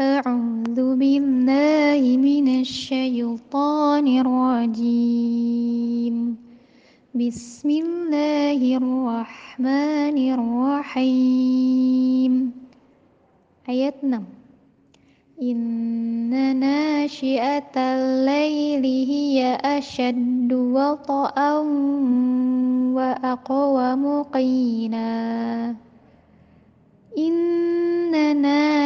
أعوذ بالله من الشيطان الرجيم. بسم الله الرحمن الرحيم. آيات 6 إن ناشئة الليل هي أشد وطئا وأقوم قيلا إن ناشئة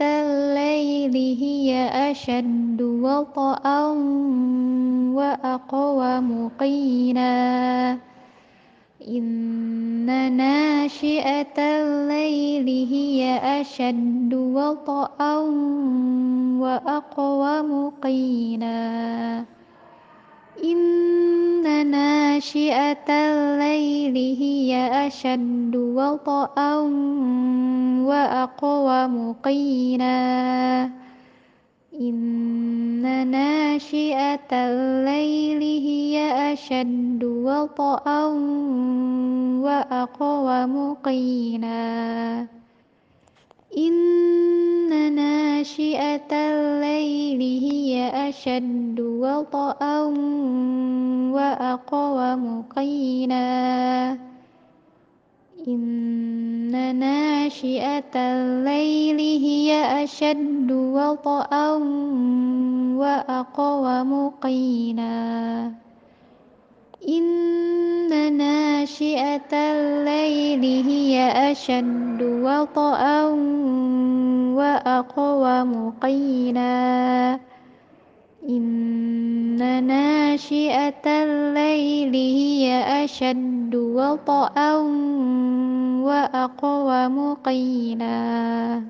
الليل هي أشد وطئا وأقوم قيلا إن ناشئة الليل هي أشد وطئا وأقوم قيلا إن ناشئة الليل هي أشد وطئا وأقوم قيلا إن ناشئة الليل هي أشد وطئا وأقوم قيلا إن ناشئة الليل هي أشد وطئا وأقوم قيلا ناشئة الليل هي أشد وطئا وأقوم قيلا إن ناشئة الليل هي أشد وطئا وأقوم قيلا إن ناشئة الليل هي أشد وطئا وأقوم قيلا.